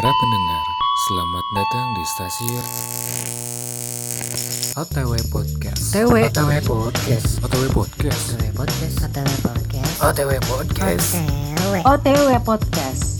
Para pendengar, selamat datang di stasiun OTW Podcast. OTW. OTW Podcast. OTW Podcast. OTW Podcast. OTW Podcast. OTW Podcast. OTW. OTW Podcast.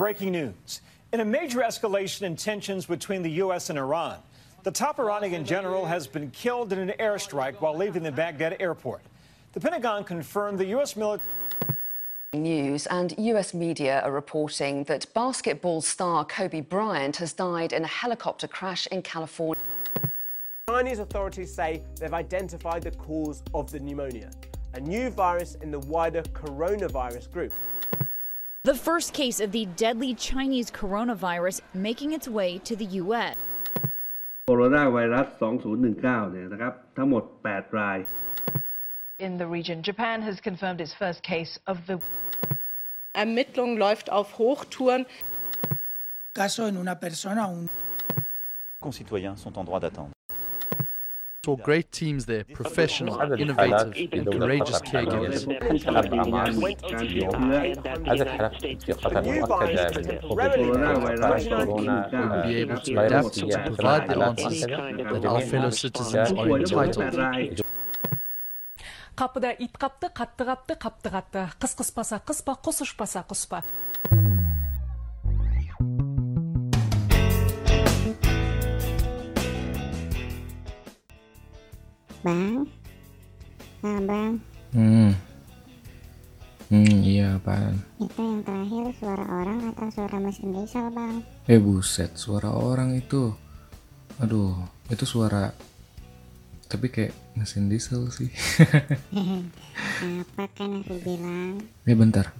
Breaking news. In a major escalation in tensions between the U.S. and Iran, the top Iranian general has been killed in an airstrike while leaving the Baghdad airport. The Pentagon confirmed the U.S. military. News and US media are reporting that basketball star Kobe Bryant has died in a helicopter crash in California. Chinese authorities say they've identified the cause of the pneumonia, a new virus in the wider coronavirus group. The first case of the deadly Chinese coronavirus making its way to the U.S. โคโรนาไวรัส 2019 เนี่ยนะครับ ทั้งหมด 8 ราย in the region. Japan has confirmed its first case of the Ermittlung läuft auf Hochtouren. Caso en una persona, un concitoyens sont en droit d'attendre. Saw great teams there, professional, innovative, and courageous caregivers. Will be able to adapt to provide the answers that our fellow citizens are entitled to. Kapıda it kaptı, kattı kaptı, kaptı kattı. Kıs kıspasa kıspa, kusuşpasa kuspa. Bang. Nah, Bang. Hmm. Hmm, iya apaan? Itu yang terakhir suara orang atau suara mesin diesel, Bang? Eh buset, suara orang itu. Aduh, itu suara tapi kayak mesin diesel sih. Apa kan aku bilang? Eh bentar,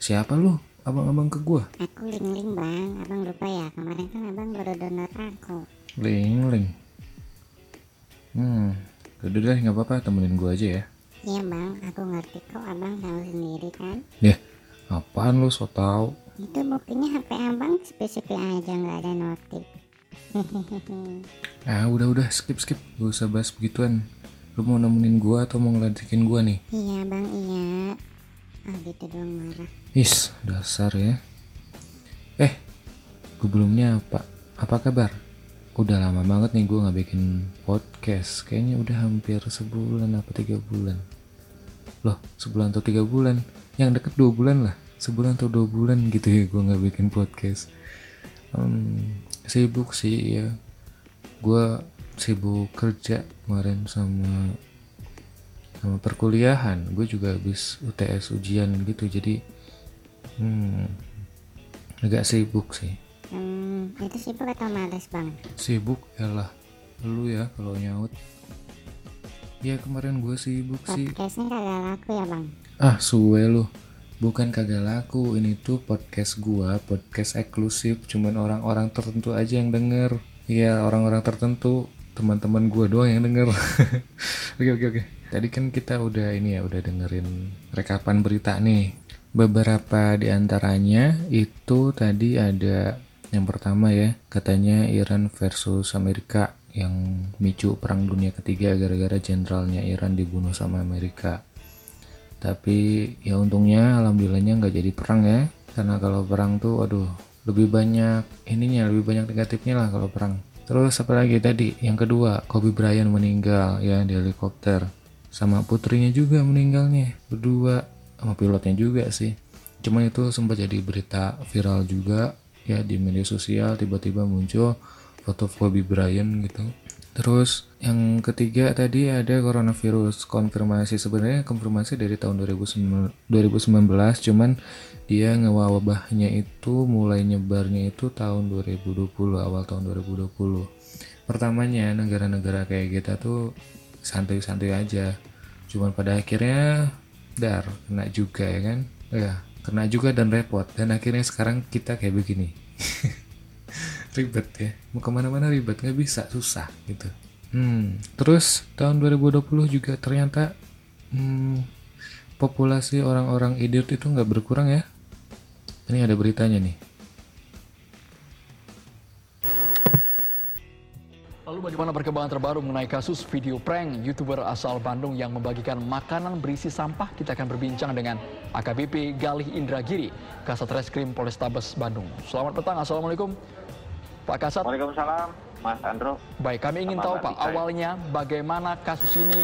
siapa lu? Abang-abang ke gua? Aku ling-ling, Bang. Abang lupa ya, kemarin kan Abang baru download aku. Ling-ling. Hmm, udah deh nggak apa-apa temenin gua aja ya. Iya, Bang. Aku ngerti kok Abang tahu sendiri kan? Ya, apaan lu so tau? Itu buktinya HP Abang spesifik aja nggak ada notif. Ah udah udah skip skip, gak usah bahas begituan. Lu mau nemenin gua atau mau ngeladikin gua nih? Iya, Bang. Iya. Ah, gitu doang marah. Is, dasar ya. Eh, sebelumnya apa? Apa kabar? Udah lama banget nih gue nggak bikin podcast. Kayaknya udah hampir sebulan apa tiga bulan. Loh, sebulan atau tiga bulan? Yang deket dua bulan lah. Sebulan atau dua bulan gitu ya gue nggak bikin podcast. Hmm, sibuk sih ya. Gue sibuk kerja kemarin sama sama perkuliahan. Gue juga habis UTS ujian gitu jadi hmm, agak sibuk sih. Hmm, itu sibuk atau males, Bang? Sibuk elah lu ya kalau nyaut. Ya kemarin gue sibuk sih. Podcastnya kagak laku ya, Bang? Ah, suwe lu. Bukan kagak laku, ini tuh podcast gua, podcast eksklusif, cuman orang-orang tertentu aja yang denger. Iya, orang-orang tertentu, teman-teman gua doang yang denger. oke, oke, oke. Tadi kan kita udah ini ya, udah dengerin rekapan berita nih. Beberapa di antaranya itu tadi ada yang pertama ya, katanya Iran versus Amerika yang micu perang dunia ketiga gara-gara jenderalnya Iran dibunuh sama Amerika. Tapi ya untungnya alhamdulillahnya nggak jadi perang ya. Karena kalau perang tuh aduh lebih banyak ininya lebih banyak negatifnya lah kalau perang. Terus apa lagi tadi? Yang kedua Kobe Bryant meninggal ya di helikopter. Sama putrinya juga meninggalnya berdua. Sama pilotnya juga sih. Cuman itu sempat jadi berita viral juga ya di media sosial tiba-tiba muncul foto Kobe Bryant gitu. Terus yang ketiga tadi ada coronavirus konfirmasi. Sebenarnya konfirmasi dari tahun 2019, 2019 cuman dia ngewabahnya itu mulai nyebarnya itu tahun 2020 awal tahun 2020 pertamanya negara-negara kayak kita tuh santai-santai aja. Cuman pada akhirnya dar kena juga ya kan? Ya kena juga dan repot. Dan akhirnya sekarang kita kayak begini. Ribet ya. Mau ke mana-mana ribet. Nggak bisa. Susah gitu. Hmm. Terus tahun 2020 juga ternyata hmm, populasi orang-orang idiot itu nggak berkurang ya. Ini ada beritanya nih Lalu bagaimana perkembangan terbaru mengenai kasus video prank YouTuber asal Bandung yang membagikan makanan berisi sampah? Kita akan berbincang dengan AKBP Galih Indragiri, Kasat Reskrim Polrestabes Bandung. Selamat petang, Assalamualaikum. Pak Kasat. Waalaikumsalam, Mas Andro. Baik, kami ingin tahu Pak, awalnya bagaimana kasus ini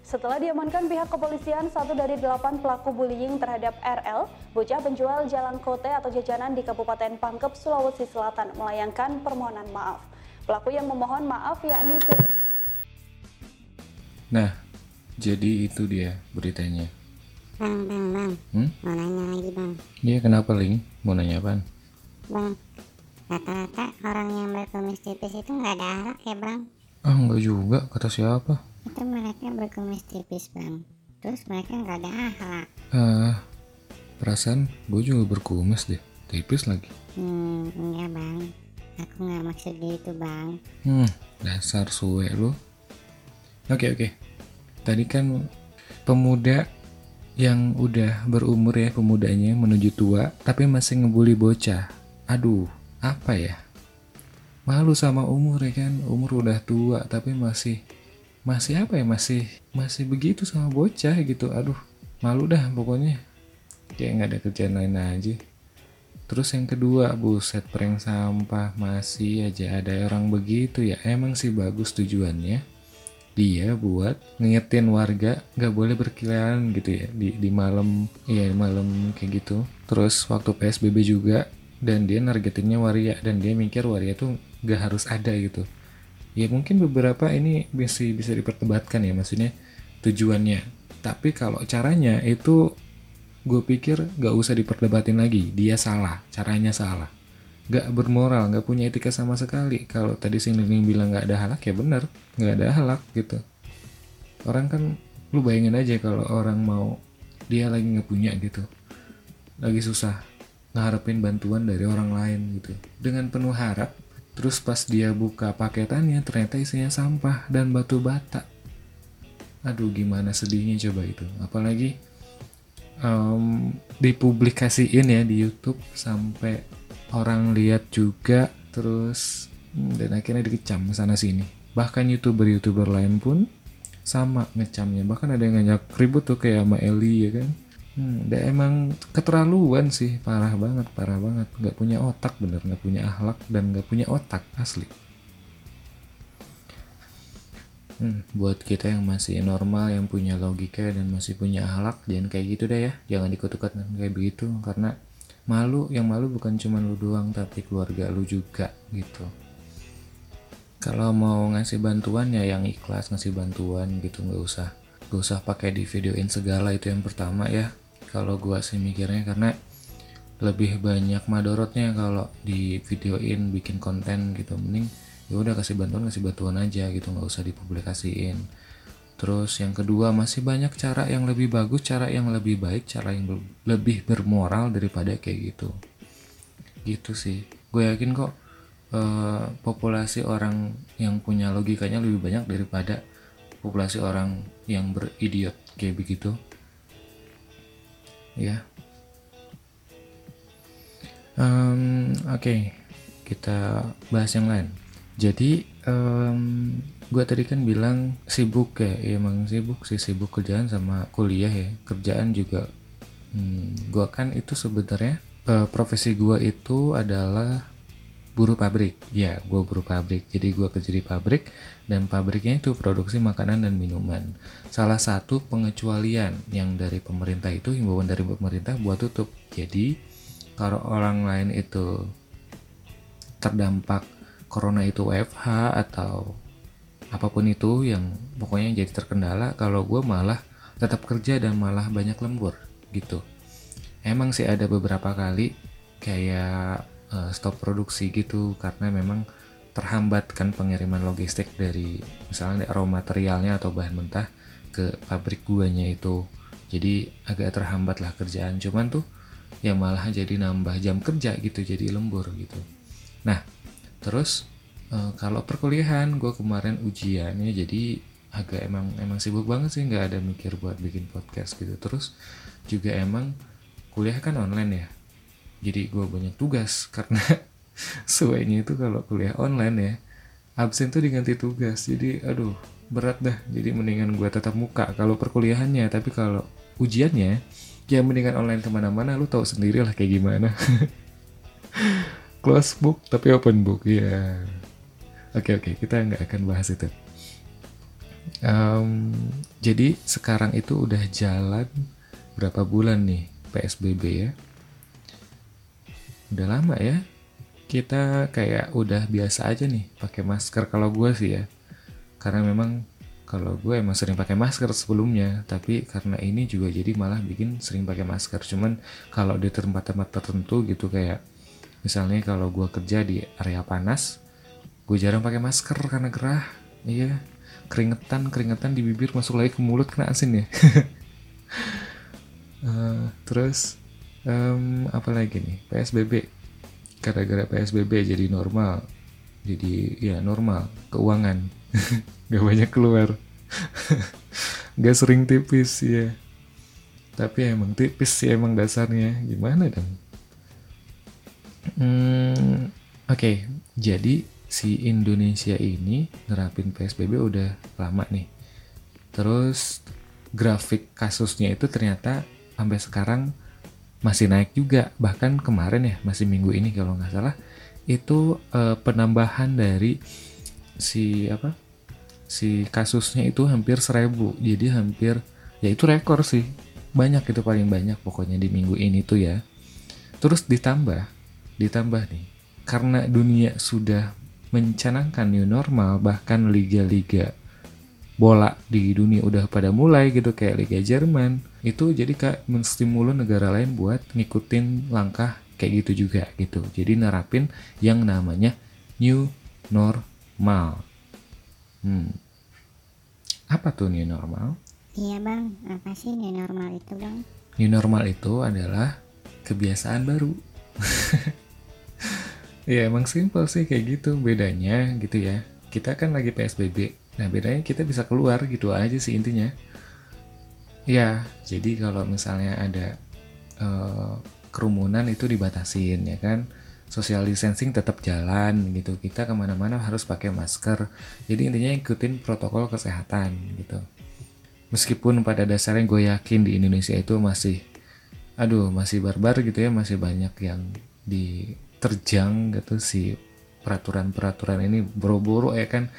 setelah diamankan pihak kepolisian, satu dari delapan pelaku bullying terhadap RL, bocah penjual jalan kote atau jajanan di Kabupaten Pangkep, Sulawesi Selatan, melayangkan permohonan maaf. Pelaku yang memohon maaf yakni Nah, jadi itu dia beritanya. Bang, bang, bang. Hmm? Mau nanya lagi, bang. Iya, kenapa, Ling? Mau nanya apa? Bang, rata-rata orang yang berkumis tipis itu nggak ada ahlak ya, bang? Ah, enggak juga. Kata siapa? Itu mereka berkumis tipis, bang. Terus mereka nggak ada ahlak. Ah, perasaan gue juga berkumis deh. Tipis lagi. Hmm, enggak, bang. Aku nggak maksud gitu, bang. Hmm, dasar suwe lu. Oke, oke. Tadi kan pemuda yang udah berumur ya pemudanya menuju tua tapi masih ngebully bocah. Aduh, apa ya? Malu sama umur ya kan, umur udah tua tapi masih masih apa ya? Masih masih begitu sama bocah gitu. Aduh, malu dah pokoknya. Kayak nggak ada kerjaan lain aja. Terus yang kedua, buset prank sampah masih aja ada orang begitu ya. Emang sih bagus tujuannya. Dia buat ngingetin warga nggak boleh berkeliaran gitu ya di di malam, iya di malam kayak gitu. Terus waktu PSBB juga dan dia nargetinnya waria dan dia mikir waria tuh nggak harus ada gitu. Ya mungkin beberapa ini bisa bisa diperdebatkan ya maksudnya tujuannya. Tapi kalau caranya itu gue pikir gak usah diperdebatin lagi. Dia salah. Caranya salah. Gak bermoral gak punya etika sama sekali. Kalau tadi si Nining bilang gak ada halak ya bener. Gak ada halak gitu. Orang kan lu bayangin aja kalau orang mau dia lagi nggak punya gitu. Lagi susah ngarepin bantuan dari orang lain gitu. Dengan penuh harap terus pas dia buka paketannya ternyata isinya sampah dan batu bata. Aduh gimana sedihnya coba itu. Apalagi um, dipublikasiin ya di YouTube sampai orang lihat juga terus dan akhirnya dikecam sana sini. Bahkan youtuber youtuber lain pun sama ngecamnya. Bahkan ada yang ngajak ribut tuh kayak sama Eli ya kan? Hmm, emang keterlaluan sih. Parah banget parah banget. Nggak punya otak bener. Nggak punya akhlak dan nggak punya otak asli Hmm, buat kita yang masih normal, yang punya logika dan masih punya akhlak, jangan kayak gitu deh ya. Jangan ikut-ikut kayak begitu karena malu, yang malu bukan cuma lu doang tapi keluarga lu juga gitu. Kalau mau ngasih bantuan ya yang ikhlas ngasih bantuan gitu nggak usah gak usah pakai di videoin segala itu yang pertama ya. Kalau gua sih mikirnya karena lebih banyak madorotnya kalau di videoin bikin konten gitu mending ya udah kasih bantuan kasih bantuan aja gitu nggak usah dipublikasiin. Terus yang kedua masih banyak cara yang lebih bagus cara yang lebih baik cara yang lebih bermoral daripada kayak gitu. Gitu sih. Gue yakin kok eh, populasi orang yang punya logikanya lebih banyak daripada populasi orang yang beridiot kayak begitu. Ya. Um, oke. Okay. kita bahas yang lain jadi um, gue tadi kan bilang sibuk ya, ya emang sibuk sih sibuk kerjaan sama kuliah ya kerjaan juga. Hmm, gue kan itu sebenarnya uh, profesi gue itu adalah buruh pabrik. Ya gue buruh pabrik. Jadi gue kerja di pabrik dan pabriknya itu produksi makanan dan minuman. Salah satu pengecualian yang dari pemerintah itu himbauan dari pemerintah buat tutup. Jadi kalau orang lain itu terdampak corona itu WFH atau apa pun itu yang pokoknya jadi terkendala kalau gue malah tetap kerja dan malah banyak lembur gitu. Emang sih ada beberapa kali kayak uh, stop produksi gitu karena memang terhambat kan pengiriman logistik dari misalnya raw materialnya atau bahan mentah ke pabrik guanya itu. Jadi agak terhambat lah kerjaan cuman tuh ya malah jadi nambah jam kerja gitu jadi lembur gitu. Nah terus uh, kalau perkuliahan gue kemarin ujiannya jadi agak emang emang sibuk banget sih nggak ada mikir buat bikin podcast gitu. Terus juga emang kuliah kan online ya. Jadi gue banyak tugas karena suenya itu kalau kuliah online ya absen tuh diganti tugas. Jadi aduh berat dah. Jadi mendingan gue tetap muka kalau perkuliahannya. Tapi kalau ujiannya ya mendingan online ke mana-mana lu tahu sendiri lah kayak gimana close book tapi open book ya oke oke kita nggak akan bahas itu. Um, jadi sekarang itu udah jalan berapa bulan nih PSBB ya? Udah lama ya. Kita kayak udah biasa aja nih pakai masker kalau gue sih ya. Karena memang kalau gue emang sering pakai masker sebelumnya tapi karena ini juga jadi malah bikin sering pakai masker. Cuman kalau di tempat-tempat tertentu gitu kayak misalnya kalau gue kerja di area panas gue jarang pakai masker karena gerah. Iya. Keringetan keringetan di bibir masuk lagi ke mulut kena asin ya. Uh, terus um, apa lagi nih? PSBB gara-gara PSBB jadi normal jadi ya normal keuangan. Gak banyak keluar. Gak sering tipis ya tapi emang tipis sih emang dasarnya. Gimana dong hmm, oke okay. jadi si Indonesia ini nerapin PSBB udah lama nih. Terus grafik kasusnya itu ternyata sampai sekarang masih naik juga. Bahkan kemarin ya, masih minggu ini kalau nggak salah, itu eh, penambahan dari si apa si kasusnya itu hampir seribu. Jadi hampir ya itu rekor sih. Banyak itu paling banyak pokoknya di minggu ini tuh ya. Terus ditambah, ditambah nih, karena dunia sudah mencanangkan new normal bahkan liga-liga bola di dunia udah pada mulai gitu kayak Liga Jerman. Itu jadi kayak menstimulu negara lain buat ngikutin langkah kayak gitu juga gitu. Jadi nerapin yang namanya new normal. Hmm. apa tuh new normal? Iya bang. Apa sih new normal itu bang? New normal itu adalah kebiasaan baru Ya emang simpel sih kayak gitu bedanya gitu ya. Kita kan lagi PSBB. Nah bedanya kita bisa keluar gitu aja sih intinya. Ya jadi kalau misalnya ada uh, kerumunan itu dibatasin ya kan. Social distancing tetap jalan gitu. Kita ke mana-mana harus pakai masker. Jadi intinya ikutin protokol kesehatan gitu. Meskipun pada dasarnya gue yakin di Indonesia itu masih, aduh masih barbar gitu ya, masih banyak yang di terjang gitu si peraturan-peraturan ini. Boro-boro ya kan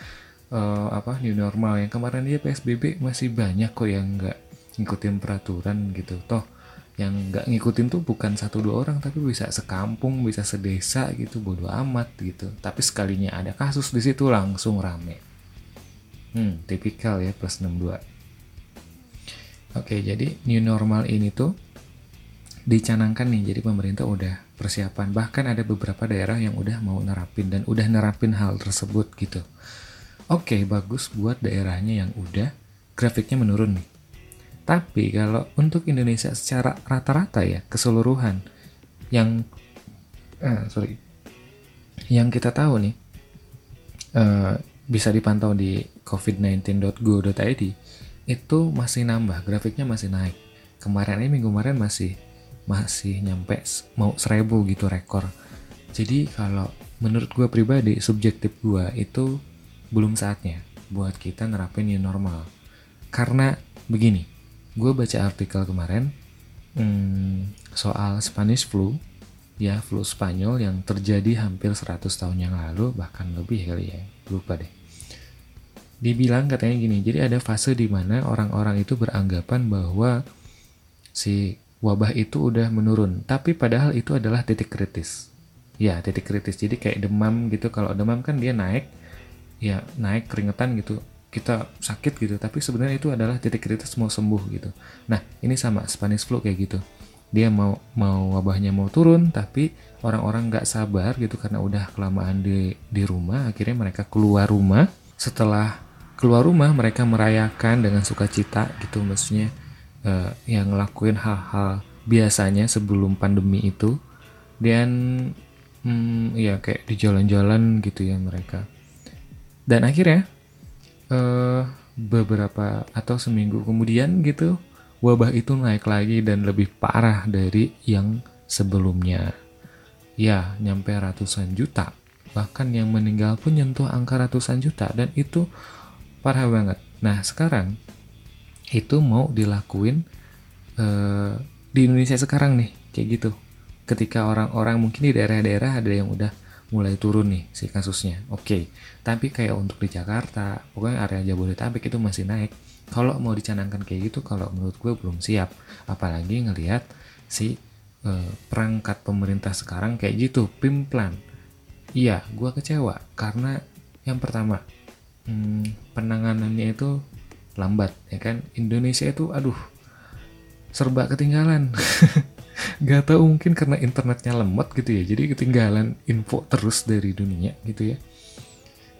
uh, apa new normal. Yang kemarin dia PSBB masih banyak kok yang nggak ngikutin peraturan gitu. Toh yang nggak ngikutin tuh bukan satu dua orang tapi bisa sekampung bisa sedesa gitu bodoh amat gitu. Tapi sekalinya ada kasus di situ langsung rame. Hmm tipikal ya plus 62 oke jadi new normal ini tuh dicanangkan nih. Jadi pemerintah udah persiapan. Bahkan ada beberapa daerah yang udah mau nerapin dan udah nerapin hal tersebut gitu. Oke bagus buat daerahnya yang udah grafiknya menurun nih. Tapi kalau untuk Indonesia secara rata-rata ya keseluruhan yang eh, sorry yang kita tahu nih uh, bisa dipantau di covid19.go.id itu masih nambah grafiknya masih naik. Kemarin ini minggu kemarin masih masih nyampe mau seribu gitu rekor. Jadi kalau menurut gue pribadi subjektif gue itu belum saatnya buat kita nerapin new normal. Karena begini gue baca artikel kemarin hmm, soal Spanish flu ya flu Spanyol yang terjadi hampir 100 tahun yang lalu bahkan lebih kali ya lupa deh. Dibilang katanya gini jadi ada fase di mana orang-orang itu beranggapan bahwa si wabah itu udah menurun tapi padahal itu adalah titik kritis. Ya titik kritis. Jadi kayak demam gitu. Kalau demam kan dia naik ya naik keringetan gitu. Kita sakit gitu. Tapi sebenarnya itu adalah titik kritis mau sembuh gitu. Nah ini sama Spanish flu kayak gitu. Dia mau mau wabahnya mau turun tapi orang-orang nggak sabar gitu karena udah kelamaan di di rumah. Akhirnya mereka keluar rumah. Setelah keluar rumah mereka merayakan dengan sukacita gitu. Maksudnya uh, yang ngelakuin hal-hal biasanya sebelum pandemi itu. Dan hmm, ya kayak di jalan-jalan gitu ya mereka. Dan akhirnya uh, beberapa atau seminggu kemudian gitu wabah itu naik lagi dan lebih parah dari yang sebelumnya. Ya nyampe ratusan juta. Bahkan yang meninggal pun nyentuh angka ratusan juta. Dan itu parah banget. Nah sekarang itu mau dilakuin uh, di Indonesia sekarang nih kayak gitu. Ketika orang-orang mungkin di daerah-daerah ada yang udah mulai turun nih si kasusnya. Oke, okay. tapi kayak untuk di Jakarta, pokoknya area Jabodetabek itu masih naik. Kalau mau dicanangkan kayak gitu, kalau menurut gue belum siap. Apalagi ngelihat si uh, perangkat pemerintah sekarang kayak gitu, pimplan. Iya, gue kecewa karena yang pertama hmm, penanganannya itu lambat ya kan? Indonesia itu aduh serba ketinggalan. Gak tau mungkin karena internetnya lemot gitu ya jadi ketinggalan info terus dari dunia gitu ya.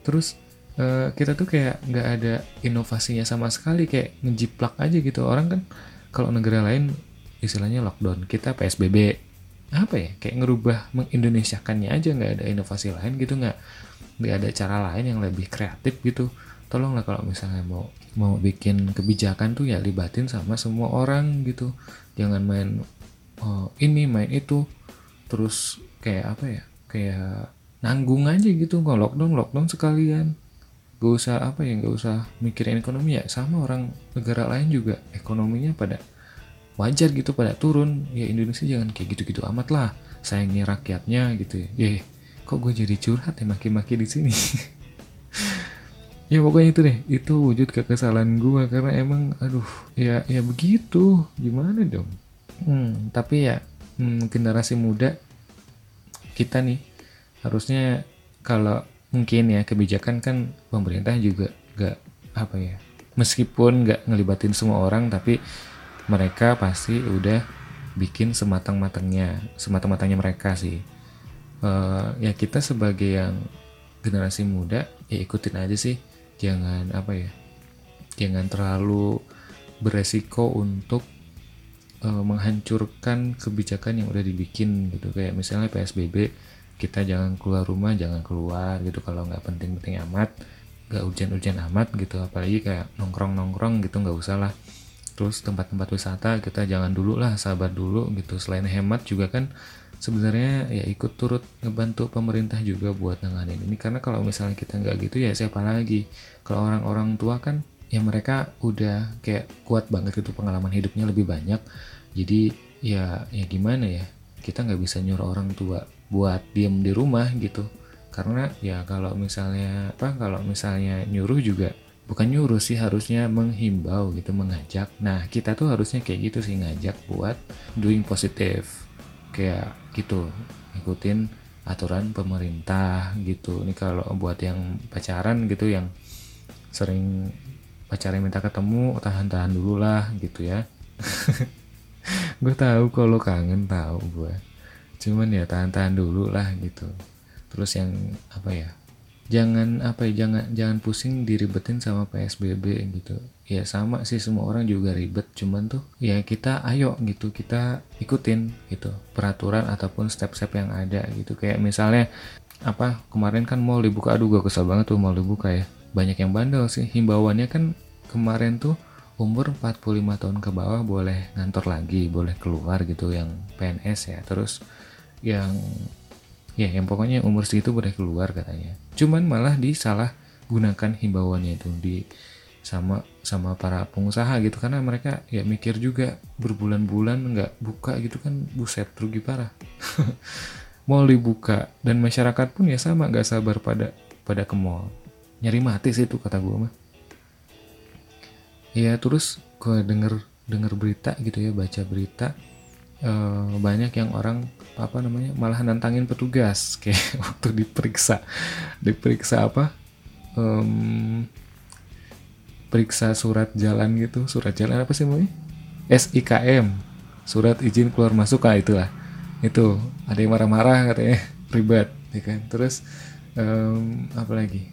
Terus uh, kita tuh kayak nggak ada inovasinya sama sekali kayak ngejiplak aja gitu. Orang kan kalau negara lain istilahnya lockdown kita PSBB apa ya kayak ngerubah mengindonesiakannya aja nggak ada inovasi lain gitu nggak nggak ada cara lain yang lebih kreatif gitu. Tolonglah kalau misalnya mau mau bikin kebijakan tuh ya libatin sama semua orang gitu. Jangan main oh, ini main itu. Terus kayak apa ya kayak nanggung aja gitu nggak lockdown lockdown sekalian. Gak usah apa ya gak usah mikirin ekonomi ya. Sama orang negara lain juga ekonominya pada wajar gitu pada turun. Ya Indonesia jangan kayak gitu-gitu amat lah sayangi rakyatnya gitu ya. Kok gue jadi curhat ya maki-maki di sini ya pokoknya itu deh. Itu wujud kekesalan gue karena emang aduh ya ya begitu. Gimana dong? Hmm, tapi ya hmm, generasi muda kita nih harusnya kalau mungkin ya kebijakan kan pemerintah juga gak apa ya meskipun gak ngelibatin semua orang tapi mereka pasti udah bikin sematang-matangnya sematang-matangnya mereka sih. Uh, ya kita sebagai yang generasi muda ya ikutin aja sih jangan apa ya jangan terlalu beresiko untuk uh, menghancurkan kebijakan yang udah dibikin gitu. Kayak misalnya PSBB kita jangan keluar rumah jangan keluar gitu. Kalau nggak penting-penting amat nggak hujan-hujan amat gitu. Apalagi kayak nongkrong-nongkrong gitu nggak usah lah. Terus tempat-tempat wisata kita jangan dulu lah sabar dulu gitu. Selain hemat juga kan sebenarnya ya ikut turut ngebantu pemerintah juga buat nanganin ini. Karena kalau misalnya kita nggak gitu ya siapa lagi? Kalau orang-orang tua kan ya mereka udah kayak kuat banget gitu pengalaman hidupnya lebih banyak. Jadi ya ya gimana ya? Kita nggak bisa nyuruh orang tua buat diem di rumah gitu. Karena ya kalau misalnya apa kalau misalnya nyuruh juga bukan nyuruh sih harusnya menghimbau gitu mengajak. Nah kita tuh harusnya kayak gitu sih ngajak buat doing positive. Kayak gitu ikutin aturan pemerintah gitu. Ini kalau buat yang pacaran gitu yang sering pacarnya minta ketemu tahan-tahan dulu lah gitu ya. Gue tahu kalau kangen tahu gue cuman ya tahan-tahan dulu lah gitu. Terus yang apa ya jangan apa ya jangan jangan pusing diribetin sama PSBB gitu. Ya sama sih semua orang juga ribet cuman tuh ya kita ayo gitu kita ikutin gitu peraturan ataupun step-step yang ada gitu. Kayak misalnya apa kemarin kan mau dibuka aduh gue kesel banget tuh mau dibuka ya. Banyak yang bandel sih himbauannya kan kemarin tuh umur 45 tahun ke bawah boleh ngantor lagi boleh keluar gitu yang PNS ya. Terus yang ya yang pokoknya umur segitu boleh keluar katanya. Cuman malah disalah gunakan himbauannya itu di sama sama para pengusaha gitu. Karena mereka ya mikir juga berbulan-bulan nggak buka gitu kan buset rugi parah. Mall dibuka dan masyarakat pun ya sama nggak sabar pada pada ke mall. Nyari mati sih itu kata gue mah. Ya terus gue denger denger berita gitu ya baca berita uh, banyak yang orang apa namanya malah nantangin petugas. Kayak waktu diperiksa diperiksa apa um, periksa surat jalan gitu. Surat jalan apa sih namanya? SIKM surat izin keluar masuk lah itulah. Itu ada yang marah-marah katanya. Ribet ya kan? Terus um, apa lagi?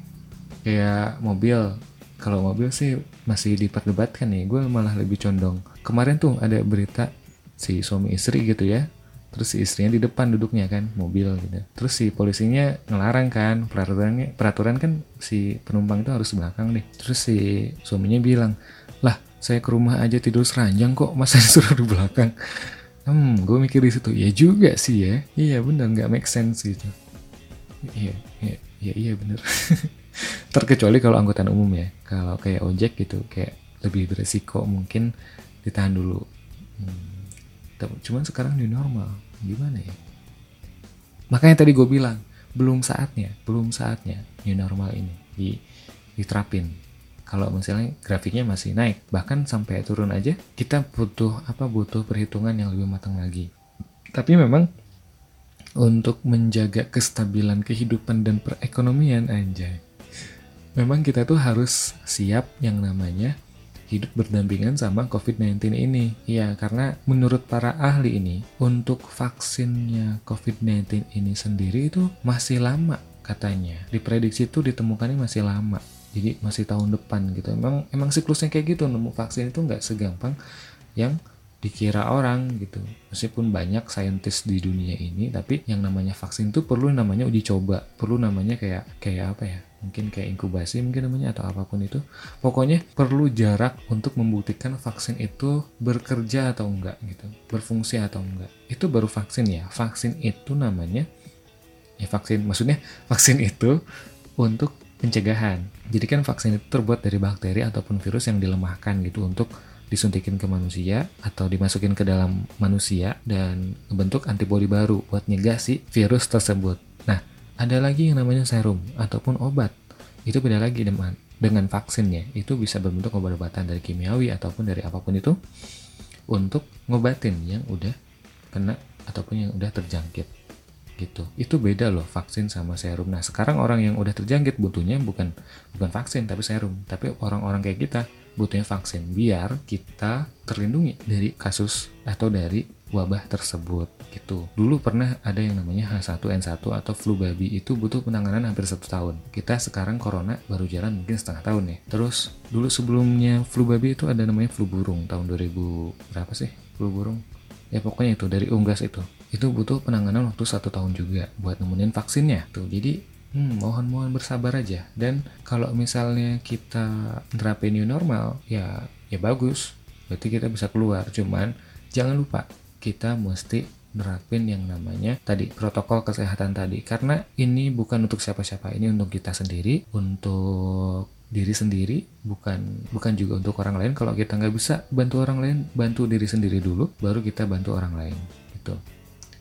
Kayak mobil. Kalau mobil sih masih diperdebatkan nih. Gue malah lebih condong. Kemarin tuh ada berita si suami istri gitu ya. Terus si istrinya di depan duduknya kan mobil gitu. Terus si polisinya ngelarang kan peraturannya peraturan kan si penumpang itu harus belakang nih terus si suaminya bilang lah saya ke rumah aja tidur seranjang kok masa disuruh di belakang? Hmm gue mikir di situ ya juga sih ya. Iya bener nggak make sense gitu. Iya iya iya, iya bener. Terkecuali kalau angkutan umum ya kalau kayak ojek gitu kayak lebih beresiko mungkin ditahan dulu. Hmm. Cuman sekarang new normal. Gimana ya? Makanya tadi gue bilang belum saatnya belum saatnya new normal ini di, diterapin. Kalau misalnya grafiknya masih naik bahkan sampai turun aja kita butuh apa? Butuh perhitungan yang lebih matang lagi. Tapi memang untuk menjaga kestabilan kehidupan dan perekonomian anjay memang kita tuh harus siap yang namanya hidup berdampingan sama COVID-19 ini. Ya, karena menurut para ahli ini, untuk vaksinnya COVID-19 ini sendiri itu masih lama katanya. Diprediksi itu ditemukannya masih lama. Jadi masih tahun depan gitu. Emang emang siklusnya kayak gitu. Nemu vaksin itu nggak segampang yang dikira orang gitu. Meskipun banyak saintis di dunia ini, tapi yang namanya vaksin itu perlu namanya uji coba, perlu namanya kayak kayak apa ya? Mungkin kayak inkubasi mungkin namanya atau apa pun itu. Pokoknya perlu jarak untuk membuktikan vaksin itu bekerja atau enggak gitu berfungsi atau enggak. Itu baru vaksin ya. Vaksin itu namanya ya vaksin maksudnya vaksin itu untuk pencegahan. Jadi kan vaksin itu terbuat dari bakteri ataupun virus yang dilemahkan gitu untuk disuntikin ke manusia atau dimasukin ke dalam manusia dan membentuk antibodi baru buat nyegah si virus tersebut. Ada lagi yang namanya serum ataupun obat. Itu beda lagi dengan dengan vaksinnya. Itu bisa berbentuk obat-obatan dari kimiawi ataupun dari apa pun itu untuk ngobatin yang udah kena ataupun yang udah terjangkit gitu. Itu beda loh vaksin sama serum. Nah, sekarang orang yang udah terjangkit butuhnya bukan bukan vaksin tapi serum. Tapi orang-orang kayak kita butuhnya vaksin biar kita terlindungi dari kasus atau dari wabah tersebut gitu. Dulu pernah ada yang namanya H1N1 atau flu babi itu butuh penanganan hampir satu tahun. Kita sekarang corona baru jalan mungkin setengah tahun ya. Terus dulu sebelumnya flu babi itu ada namanya flu burung tahun 2000 berapa sih flu burung? Ya pokoknya itu dari unggas itu. Itu butuh penanganan waktu satu tahun juga buat nemuin vaksinnya tuh. Jadi hmm, mohon mohon bersabar aja. Dan kalau misalnya kita nerapin new normal ya ya bagus. Berarti kita bisa keluar. Cuman jangan lupa kita mesti nerapin yang namanya tadi protokol kesehatan tadi. Karena ini bukan untuk siapa-siapa ini untuk kita sendiri untuk diri sendiri bukan bukan juga untuk orang lain. Kalau kita nggak bisa bantu orang lain bantu diri sendiri dulu baru kita bantu orang lain gitu.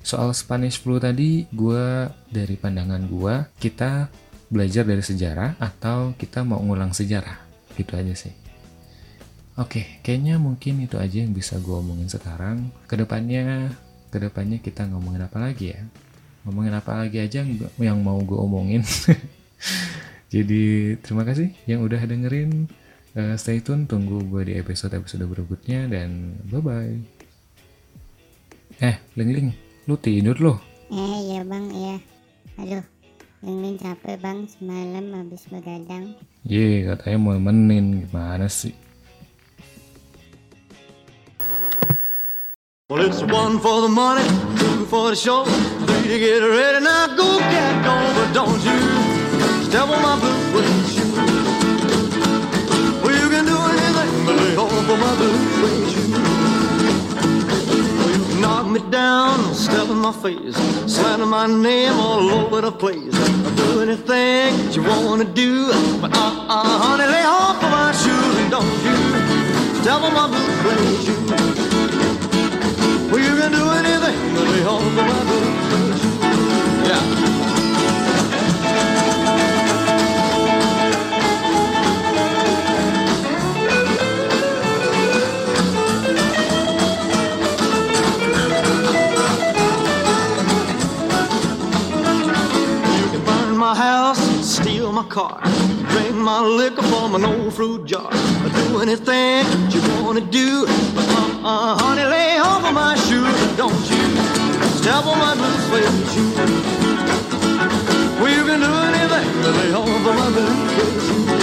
Soal Spanish flu tadi gue dari pandangan gue kita belajar dari sejarah atau kita mau ngulang sejarah? Gitu aja sih Oke, kayaknya mungkin itu aja yang bisa gue omongin sekarang. Ke depannya, ke depannya kita ngomongin apa lagi ya? Ngomongin apa lagi aja yang mau gue omongin. Jadi terima kasih yang udah dengerin. Uh, stay tune, tunggu gue di episode-episode berikutnya dan bye-bye. Eh, Ling Ling, lu tidur loh. Eh, iya bang, iya. Aduh, Ling Ling capek bang, semalam habis begadang. Ye, katanya mau menin, gimana sih? Well, it's one for the money, two for the show, three to get ready. Now go, cat, go, but don't you step on my blue suede shoe. Well, you can do anything but lay off of my blue suede shoe. Well, you knock me down, step in my face, slander my name all over the place. I'll do anything that you wanna do, but uh-uh, honey, lay off of my shoes and don't you Step on my blue suede shoe. Yeah. car. My liquor from an old fruit jar. Do anything you wanna do. But uh, uh, honey, lay over my shoes. Don't you step on my blue suede. Well, you can do anything but lay off of my.